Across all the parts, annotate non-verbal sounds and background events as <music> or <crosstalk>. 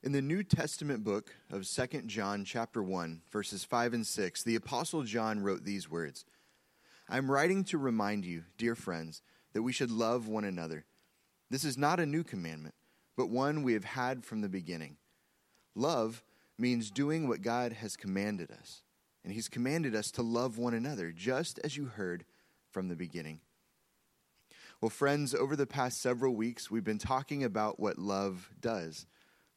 In the New Testament book of 2 John chapter 1 verses 5 and 6, the apostle John wrote these words: I'm writing to remind you, dear friends, that we should love one another. This is not a new commandment, but one we have had from the beginning. Love means doing what God has commanded us, and he's commanded us to love one another, just as you heard from the beginning. Well, friends, over the past several weeks, we've been talking about what love does.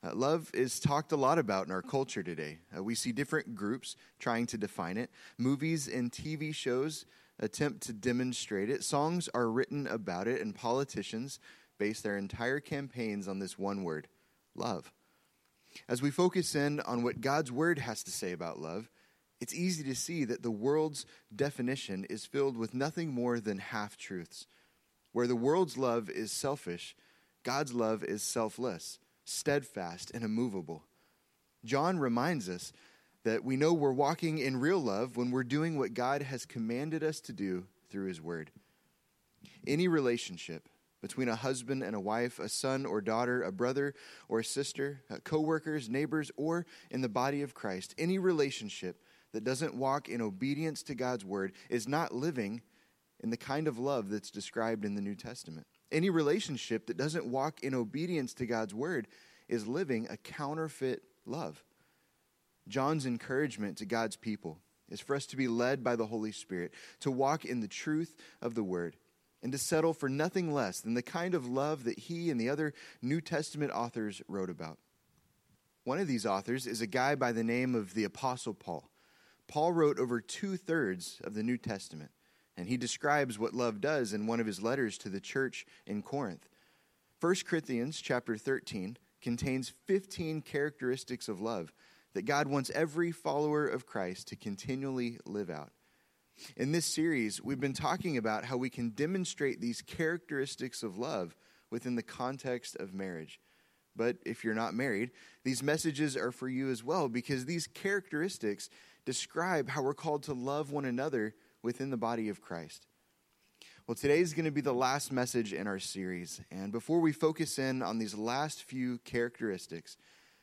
Uh, love is talked a lot about in our culture today. Uh, we see different groups trying to define it. Movies and TV shows attempt to demonstrate it. Songs are written about it, and politicians base their entire campaigns on this one word love. As we focus in on what God's word has to say about love, it's easy to see that the world's definition is filled with nothing more than half truths. Where the world's love is selfish, God's love is selfless steadfast, and immovable. John reminds us that we know we're walking in real love when we're doing what God has commanded us to do through His Word. Any relationship between a husband and a wife, a son or daughter, a brother or a sister, uh, co workers, neighbors, or in the body of Christ, any relationship that doesn't walk in obedience to God's Word is not living in the kind of love that's described in the New Testament. Any relationship that doesn't walk in obedience to God's word is living a counterfeit love. John's encouragement to God's people is for us to be led by the Holy Spirit, to walk in the truth of the word, and to settle for nothing less than the kind of love that he and the other New Testament authors wrote about. One of these authors is a guy by the name of the Apostle Paul. Paul wrote over two thirds of the New Testament. And he describes what love does in one of his letters to the church in Corinth. 1 Corinthians chapter 13 contains 15 characteristics of love that God wants every follower of Christ to continually live out. In this series, we've been talking about how we can demonstrate these characteristics of love within the context of marriage. But if you're not married, these messages are for you as well because these characteristics describe how we're called to love one another within the body of Christ. Well, today is going to be the last message in our series. And before we focus in on these last few characteristics,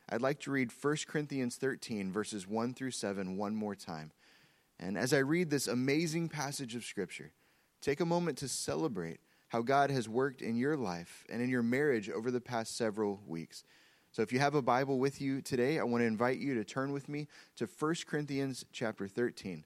I'd like to read 1 Corinthians 13, verses 1 through 7, one more time. And as I read this amazing passage of Scripture, take a moment to celebrate how God has worked in your life and in your marriage over the past several weeks. So if you have a Bible with you today, I want to invite you to turn with me to 1 Corinthians chapter 13.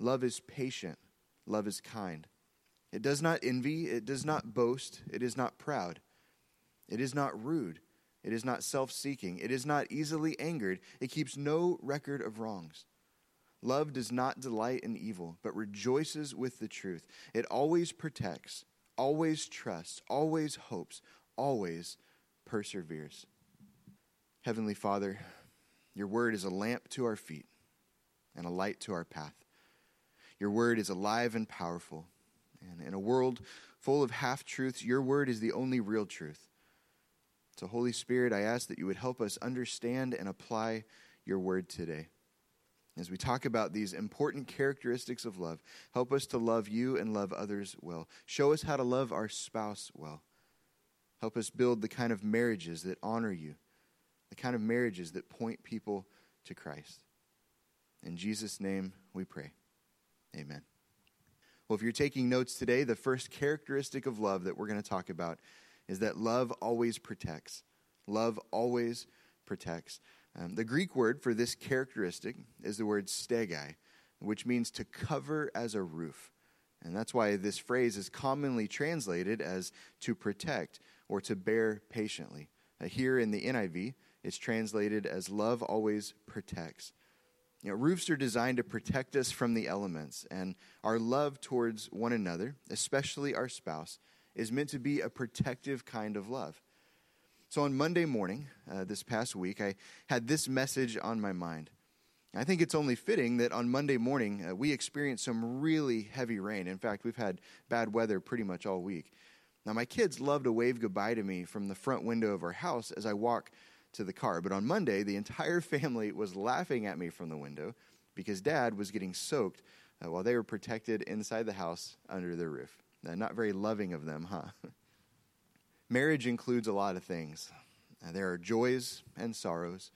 Love is patient. Love is kind. It does not envy. It does not boast. It is not proud. It is not rude. It is not self seeking. It is not easily angered. It keeps no record of wrongs. Love does not delight in evil, but rejoices with the truth. It always protects, always trusts, always hopes, always perseveres. Heavenly Father, your word is a lamp to our feet and a light to our path. Your word is alive and powerful. And in a world full of half truths, your word is the only real truth. So, Holy Spirit, I ask that you would help us understand and apply your word today. As we talk about these important characteristics of love, help us to love you and love others well. Show us how to love our spouse well. Help us build the kind of marriages that honor you, the kind of marriages that point people to Christ. In Jesus' name we pray. Amen. Well, if you're taking notes today, the first characteristic of love that we're going to talk about is that love always protects. Love always protects. Um, the Greek word for this characteristic is the word stegai, which means to cover as a roof. And that's why this phrase is commonly translated as to protect or to bear patiently. Uh, here in the NIV, it's translated as love always protects. You know, roofs are designed to protect us from the elements, and our love towards one another, especially our spouse, is meant to be a protective kind of love. So on Monday morning, uh, this past week, I had this message on my mind. I think it's only fitting that on Monday morning uh, we experienced some really heavy rain. In fact, we've had bad weather pretty much all week. Now, my kids love to wave goodbye to me from the front window of our house as I walk to the car. But on Monday, the entire family was laughing at me from the window because dad was getting soaked uh, while they were protected inside the house under their roof. Uh, not very loving of them, huh? <laughs> Marriage includes a lot of things. Uh, there are joys and sorrows,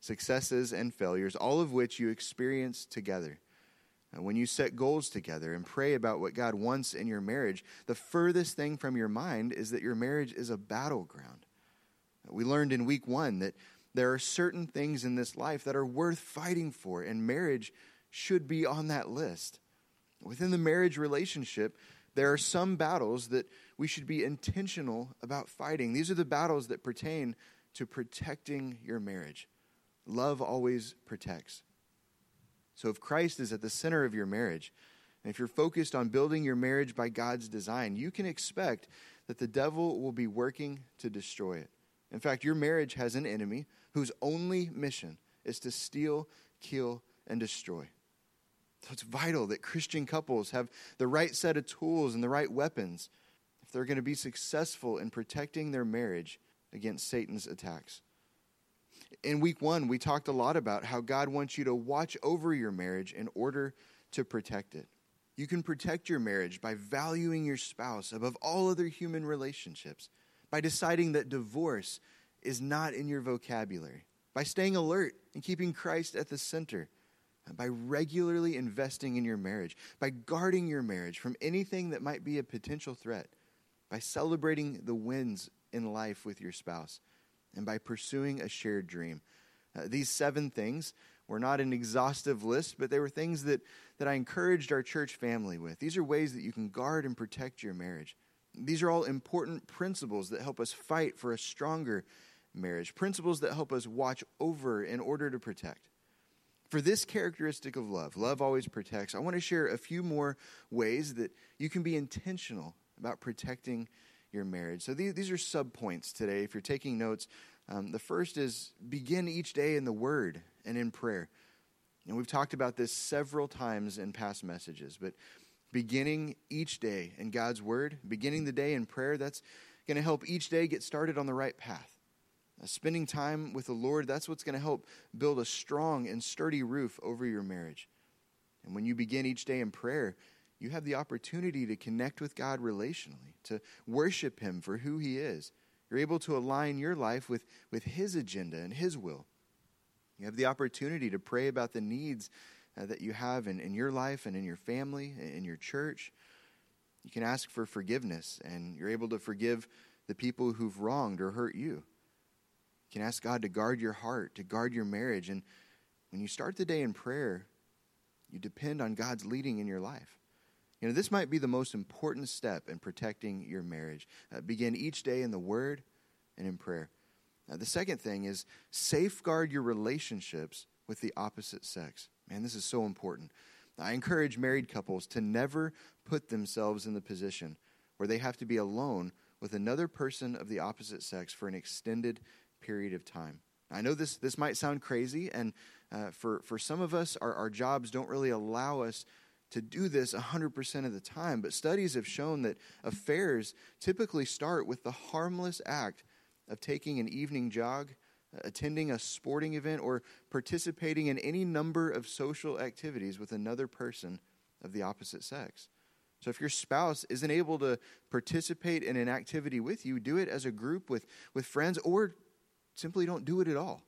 successes and failures, all of which you experience together. Uh, when you set goals together and pray about what God wants in your marriage, the furthest thing from your mind is that your marriage is a battleground. We learned in week one that there are certain things in this life that are worth fighting for, and marriage should be on that list. Within the marriage relationship, there are some battles that we should be intentional about fighting. These are the battles that pertain to protecting your marriage. Love always protects. So if Christ is at the center of your marriage, and if you're focused on building your marriage by God's design, you can expect that the devil will be working to destroy it. In fact, your marriage has an enemy whose only mission is to steal, kill, and destroy. So it's vital that Christian couples have the right set of tools and the right weapons if they're going to be successful in protecting their marriage against Satan's attacks. In week one, we talked a lot about how God wants you to watch over your marriage in order to protect it. You can protect your marriage by valuing your spouse above all other human relationships, by deciding that divorce is not in your vocabulary, by staying alert and keeping Christ at the center by regularly investing in your marriage, by guarding your marriage from anything that might be a potential threat, by celebrating the wins in life with your spouse, and by pursuing a shared dream. Uh, these seven things were not an exhaustive list, but they were things that, that I encouraged our church family with. These are ways that you can guard and protect your marriage. These are all important principles that help us fight for a stronger marriage, principles that help us watch over in order to protect. For this characteristic of love, love always protects, I want to share a few more ways that you can be intentional about protecting your marriage. So these, these are sub points today. If you're taking notes, um, the first is begin each day in the Word and in prayer. And we've talked about this several times in past messages, but beginning each day in God's Word, beginning the day in prayer, that's going to help each day get started on the right path. Uh, spending time with the Lord, that's what's going to help build a strong and sturdy roof over your marriage. And when you begin each day in prayer, you have the opportunity to connect with God relationally, to worship Him for who He is. You're able to align your life with, with His agenda and His will. You have the opportunity to pray about the needs uh, that you have in, in your life and in your family, in your church. You can ask for forgiveness, and you're able to forgive the people who've wronged or hurt you. You can ask God to guard your heart, to guard your marriage. And when you start the day in prayer, you depend on God's leading in your life. You know, this might be the most important step in protecting your marriage. Uh, begin each day in the Word and in prayer. Uh, the second thing is safeguard your relationships with the opposite sex. Man, this is so important. I encourage married couples to never put themselves in the position where they have to be alone with another person of the opposite sex for an extended period of time. I know this, this might sound crazy, and uh, for, for some of us, our, our jobs don't really allow us to do this 100% of the time, but studies have shown that affairs typically start with the harmless act of taking an evening jog, attending a sporting event, or participating in any number of social activities with another person of the opposite sex. So if your spouse isn't able to participate in an activity with you, do it as a group with, with friends or simply don't do it at all.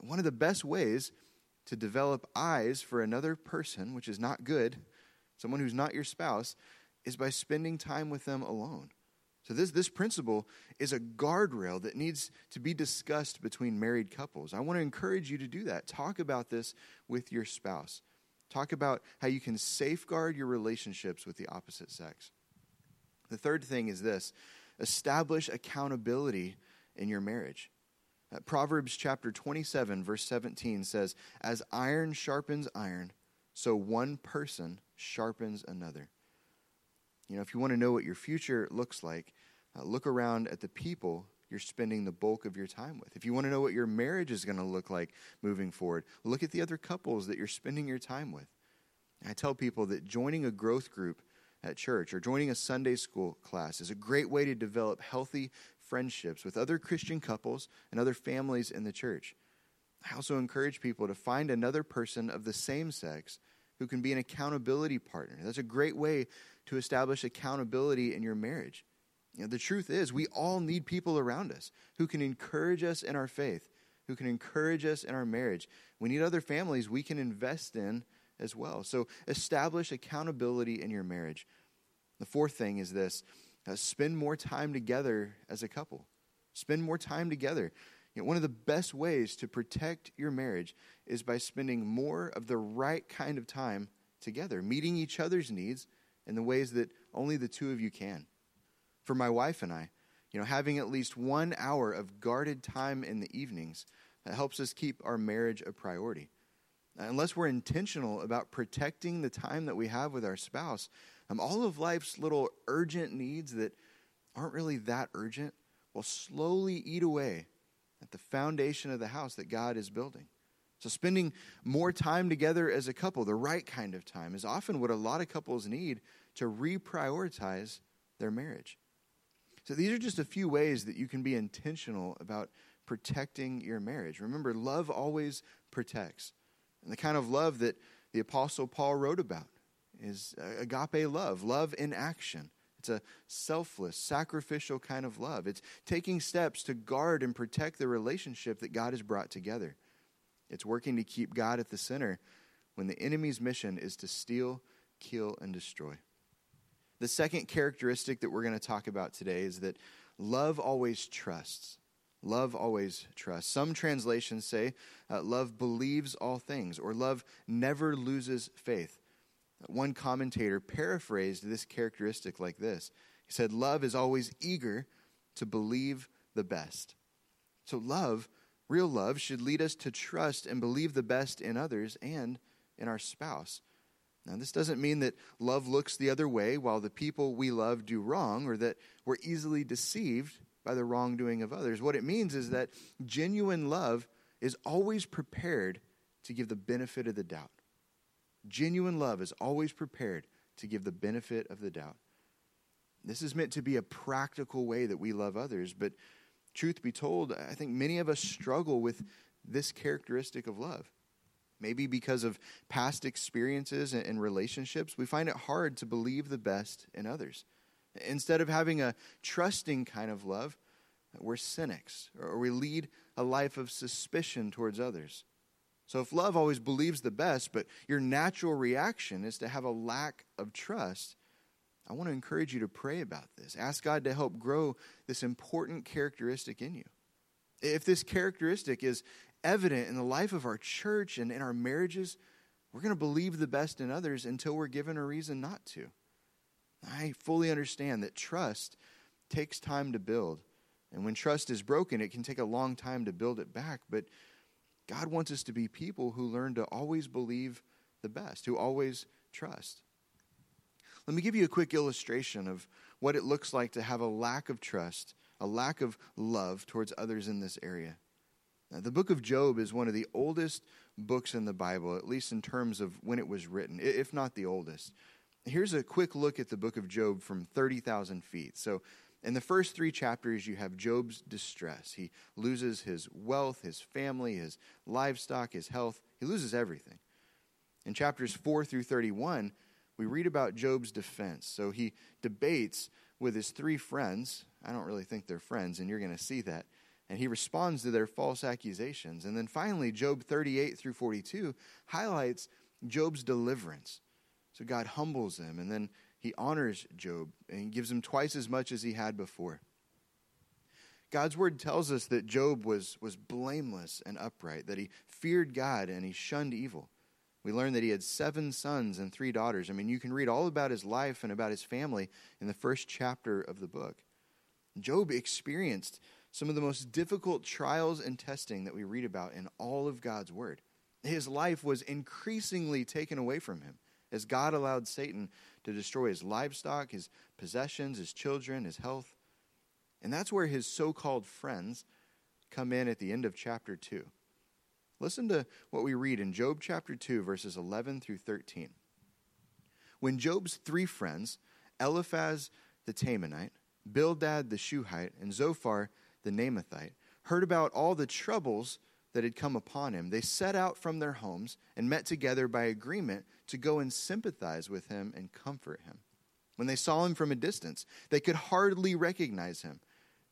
One of the best ways to develop eyes for another person, which is not good, someone who's not your spouse, is by spending time with them alone. So, this, this principle is a guardrail that needs to be discussed between married couples. I want to encourage you to do that. Talk about this with your spouse. Talk about how you can safeguard your relationships with the opposite sex. The third thing is this establish accountability in your marriage. Uh, Proverbs chapter 27, verse 17 says, As iron sharpens iron, so one person sharpens another. You know, if you want to know what your future looks like, uh, look around at the people you're spending the bulk of your time with. If you want to know what your marriage is going to look like moving forward, look at the other couples that you're spending your time with. I tell people that joining a growth group at church or joining a Sunday school class is a great way to develop healthy friendships with other Christian couples and other families in the church. I also encourage people to find another person of the same sex who can be an accountability partner. That's a great way to establish accountability in your marriage. You know, the truth is, we all need people around us who can encourage us in our faith, who can encourage us in our marriage. We need other families we can invest in as well. So establish accountability in your marriage. The fourth thing is this uh, spend more time together as a couple. Spend more time together. You know, one of the best ways to protect your marriage is by spending more of the right kind of time together, meeting each other's needs in the ways that only the two of you can. For my wife and I, you know, having at least one hour of guarded time in the evenings that helps us keep our marriage a priority. Unless we're intentional about protecting the time that we have with our spouse, um, all of life's little urgent needs that aren't really that urgent will slowly eat away at the foundation of the house that God is building. So, spending more time together as a couple, the right kind of time, is often what a lot of couples need to reprioritize their marriage. So, these are just a few ways that you can be intentional about protecting your marriage. Remember, love always protects. And the kind of love that the Apostle Paul wrote about is uh, agape love, love in action. It's a selfless, sacrificial kind of love. It's taking steps to guard and protect the relationship that God has brought together. It's working to keep God at the center when the enemy's mission is to steal, kill, and destroy. The second characteristic that we're going to talk about today is that love always trusts. Love always trusts. Some translations say uh, love believes all things, or love never loses faith. One commentator paraphrased this characteristic like this He said, Love is always eager to believe the best. So, love, real love, should lead us to trust and believe the best in others and in our spouse. Now, this doesn't mean that love looks the other way while the people we love do wrong or that we're easily deceived by the wrongdoing of others. What it means is that genuine love is always prepared to give the benefit of the doubt. Genuine love is always prepared to give the benefit of the doubt. This is meant to be a practical way that we love others, but truth be told, I think many of us struggle with this characteristic of love. Maybe because of past experiences and relationships, we find it hard to believe the best in others. Instead of having a trusting kind of love, we're cynics, or we lead a life of suspicion towards others. So if love always believes the best, but your natural reaction is to have a lack of trust, I want to encourage you to pray about this. Ask God to help grow this important characteristic in you. If this characteristic is evident in the life of our church and in our marriages, we're going to believe the best in others until we're given a reason not to. I fully understand that trust takes time to build. And when trust is broken, it can take a long time to build it back. But God wants us to be people who learn to always believe the best, who always trust. Let me give you a quick illustration of what it looks like to have a lack of trust, a lack of love towards others in this area. Now, the book of Job is one of the oldest books in the Bible, at least in terms of when it was written, if not the oldest. Here's a quick look at the book of Job from 30,000 feet. So, in the first three chapters, you have Job's distress. He loses his wealth, his family, his livestock, his health. He loses everything. In chapters 4 through 31, we read about Job's defense. So he debates with his three friends. I don't really think they're friends, and you're going to see that. And he responds to their false accusations. And then finally, Job 38 through 42 highlights Job's deliverance. So God humbles him, and then he honors Job and gives him twice as much as he had before. God's word tells us that Job was, was blameless and upright, that he feared God and he shunned evil. We learn that he had seven sons and three daughters. I mean, you can read all about his life and about his family in the first chapter of the book. Job experienced some of the most difficult trials and testing that we read about in all of God's word. His life was increasingly taken away from him as God allowed Satan to destroy his livestock, his possessions, his children, his health. And that's where his so called friends come in at the end of chapter 2. Listen to what we read in Job chapter 2, verses 11 through 13. When Job's three friends, Eliphaz the Temanite, Bildad the Shuhite, and Zophar the Naamathite, heard about all the troubles that had come upon him, they set out from their homes and met together by agreement to go and sympathize with him and comfort him. When they saw him from a distance, they could hardly recognize him.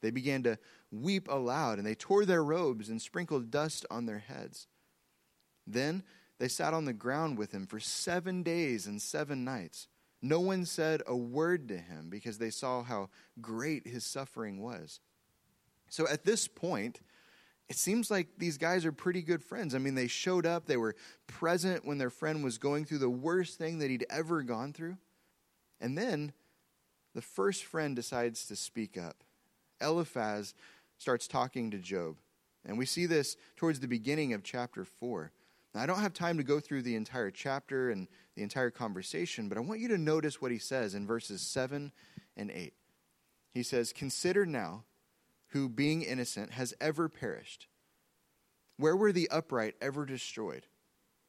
They began to weep aloud, and they tore their robes and sprinkled dust on their heads. Then they sat on the ground with him for seven days and seven nights. No one said a word to him because they saw how great his suffering was. So at this point, it seems like these guys are pretty good friends. I mean, they showed up, they were present when their friend was going through the worst thing that he'd ever gone through. And then the first friend decides to speak up. Eliphaz starts talking to Job. And we see this towards the beginning of chapter 4. Now, I don't have time to go through the entire chapter and the entire conversation, but I want you to notice what he says in verses 7 and 8. He says, Consider now who, being innocent, has ever perished? Where were the upright ever destroyed?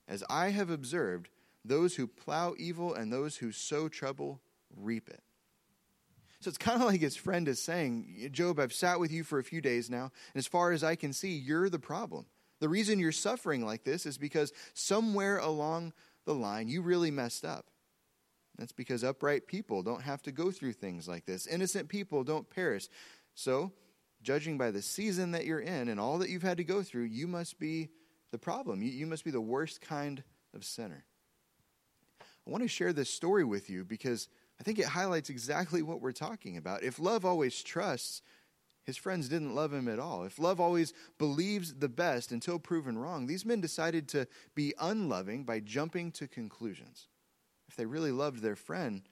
As I have observed, those who plow evil and those who sow trouble reap it. So it's kind of like his friend is saying, Job, I've sat with you for a few days now, and as far as I can see, you're the problem. The reason you're suffering like this is because somewhere along the line you really messed up. That's because upright people don't have to go through things like this. Innocent people don't perish. So judging by the season that you're in and all that you've had to go through, you must be the problem. You, you must be the worst kind of sinner. I want to share this story with you because I think it highlights exactly what we're talking about. If love always trusts, his friends didn't love him at all. If love always believes the best until proven wrong, these men decided to be unloving by jumping to conclusions. If they really loved their friend,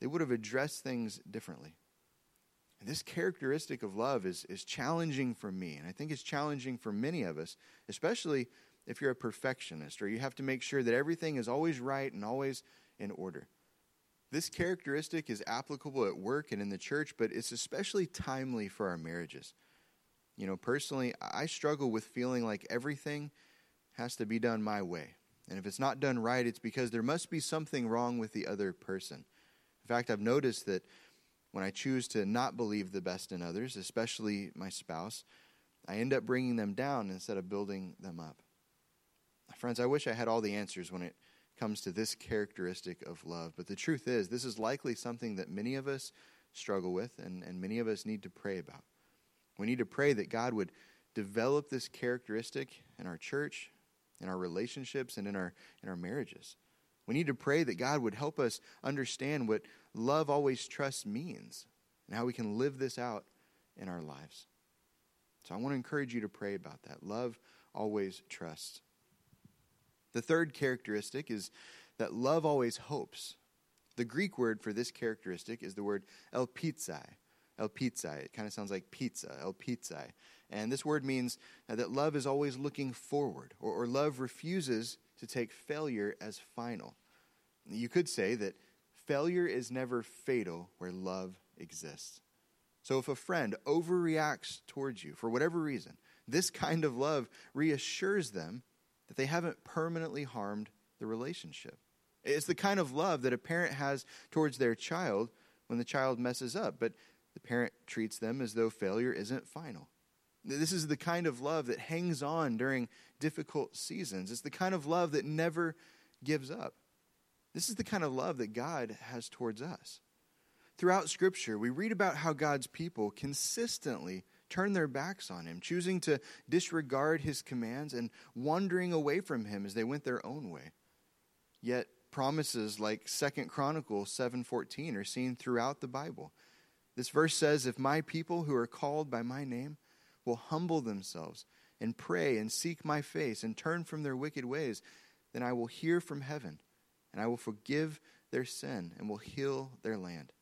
they would have addressed things differently. And this characteristic of love is, is challenging for me, and I think it's challenging for many of us, especially if you're a perfectionist or you have to make sure that everything is always right and always in order. This characteristic is applicable at work and in the church, but it's especially timely for our marriages. You know, personally, I struggle with feeling like everything has to be done my way. And if it's not done right, it's because there must be something wrong with the other person. In fact, I've noticed that when I choose to not believe the best in others, especially my spouse, I end up bringing them down instead of building them up. Friends, I wish I had all the answers when it comes to this characteristic of love. But the truth is, this is likely something that many of us struggle with and, and many of us need to pray about. We need to pray that God would develop this characteristic in our church, in our relationships, and in our, in our marriages. We need to pray that God would help us understand what love always trusts means and how we can live this out in our lives. So I want to encourage you to pray about that. Love always trusts. The third characteristic is that love always hopes. The Greek word for this characteristic is the word elpizai. Elpizai. It kind of sounds like pizza, elpizai. And this word means that love is always looking forward, or, or love refuses to take failure as final. You could say that failure is never fatal where love exists. So if a friend overreacts towards you for whatever reason, this kind of love reassures them that they haven't permanently harmed the relationship. It's the kind of love that a parent has towards their child when the child messes up, but the parent treats them as though failure isn't final. This is the kind of love that hangs on during difficult seasons. It's the kind of love that never gives up. This is the kind of love that God has towards us. Throughout Scripture, we read about how God's people consistently turn their backs on Him, choosing to disregard His commands and wandering away from Him as they went their own way. Yet, promises like Second Chronicles 7:14 are seen throughout the Bible. This verse says, "If my people who are called by my name will humble themselves and pray and seek my face and turn from their wicked ways, then I will hear from heaven and I will forgive their sin and will heal their land.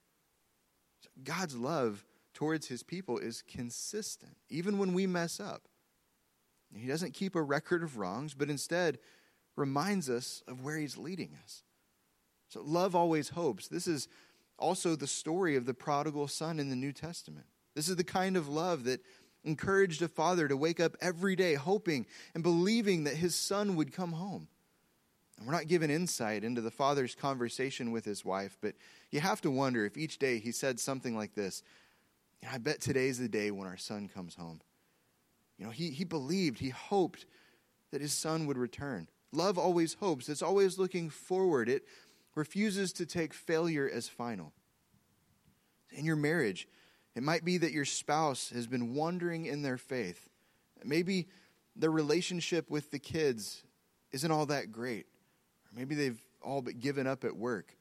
God's love towards his people is consistent, even when we mess up. He doesn't keep a record of wrongs, but instead reminds us of where he's leading us. So love always hopes. This is also the story of the prodigal son in the New Testament. This is the kind of love that encouraged a father to wake up every day hoping and believing that his son would come home. And we're not given insight into the father's conversation with his wife, but you have to wonder if each day he said something like this I bet today's the day when our son comes home. You know, he, he believed, he hoped that his son would return. Love always hopes, it's always looking forward, it refuses to take failure as final. In your marriage, it might be that your spouse has been wandering in their faith. Maybe their relationship with the kids isn't all that great. Or maybe they've all but given up at work.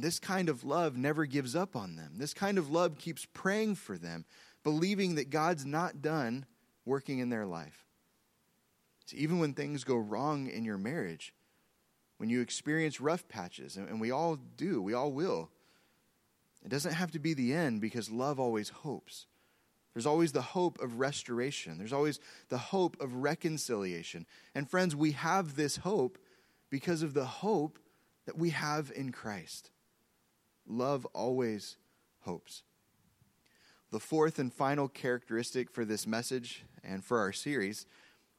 This kind of love never gives up on them. This kind of love keeps praying for them, believing that God's not done working in their life. So even when things go wrong in your marriage, when you experience rough patches, and we all do, we all will, it doesn't have to be the end because love always hopes. There's always the hope of restoration. There's always the hope of reconciliation. And friends, we have this hope because of the hope that we have in Christ. Love always hopes. The fourth and final characteristic for this message and for our series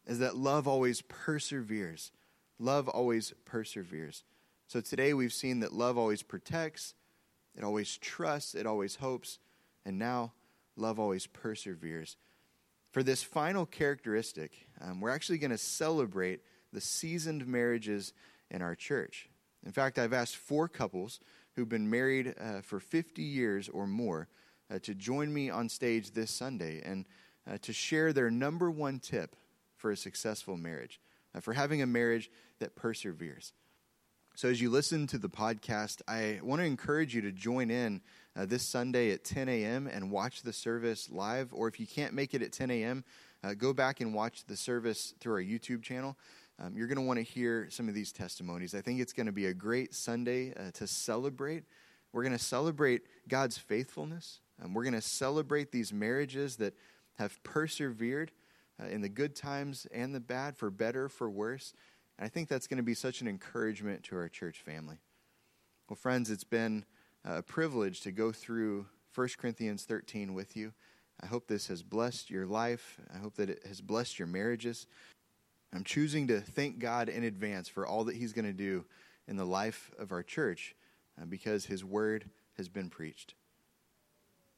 is that love always perseveres. Love always perseveres. So today we've seen that love always protects, it always trusts, it always hopes, and now love always perseveres. For this final characteristic, um, we're actually going to celebrate the seasoned marriages in our church. In fact, I've asked four couples who've been married uh, for 50 years or more uh, to join me on stage this Sunday and uh, to share their number one tip for a successful marriage, uh, for having a marriage that perseveres. So, as you listen to the podcast, I want to encourage you to join in uh, this Sunday at 10 a.m. and watch the service live. Or if you can't make it at 10 a.m., uh, go back and watch the service through our YouTube channel. Um, you're going to want to hear some of these testimonies. I think it's going to be a great Sunday uh, to celebrate. We're going to celebrate God's faithfulness. Um, we're going to celebrate these marriages that have persevered uh, in the good times and the bad, for better, for worse. And I think that's going to be such an encouragement to our church family. Well, friends, it's been a privilege to go through 1 Corinthians 13 with you. I hope this has blessed your life. I hope that it has blessed your marriages. I'm choosing to thank God in advance for all that He's going to do in the life of our church uh, because His word has been preached.